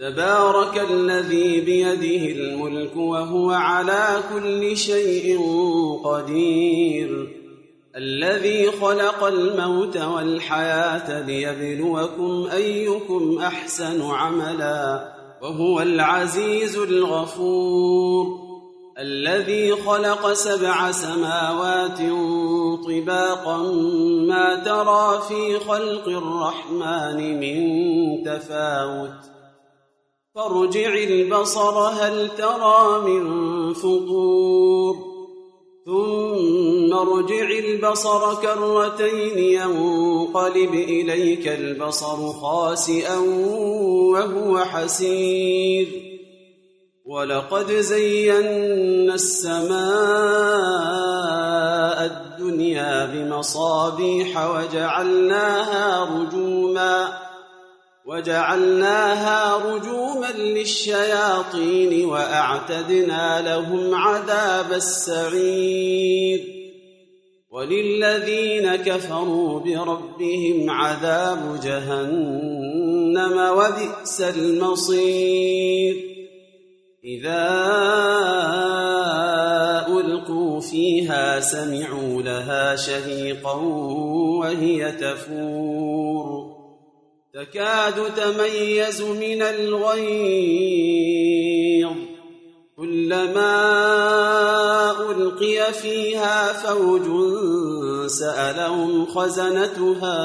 تبارك الذي بيده الملك وهو على كل شيء قدير. الذي خلق الموت والحياة ليبلوكم أيكم أحسن عملا. وهو العزيز الغفور. الذي خلق سبع سماوات طباقا ما ترى في خلق الرحمن من تفاوت. فارجع البصر هل ترى من فطور ثم ارجع البصر كرتين ينقلب إليك البصر خاسئا وهو حسير ولقد زينا السماء الدنيا بمصابيح وجعلناها رجوما وجعلناها رجوما للشياطين وأعتدنا لهم عذاب السعير. وللذين كفروا بربهم عذاب جهنم وبئس المصير. إذا ألقوا فيها سمعوا لها شهيقا وهي تفور. تكاد تميز من الغيظ. كلما ألقي فيها فوج سألهم خزنتها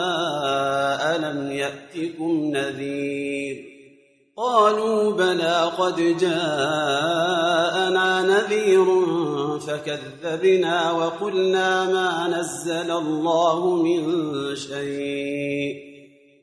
ألم يأتكم نذير؟ قالوا بلى قد جاءنا نذير فكذبنا وقلنا ما نزل الله من شيء.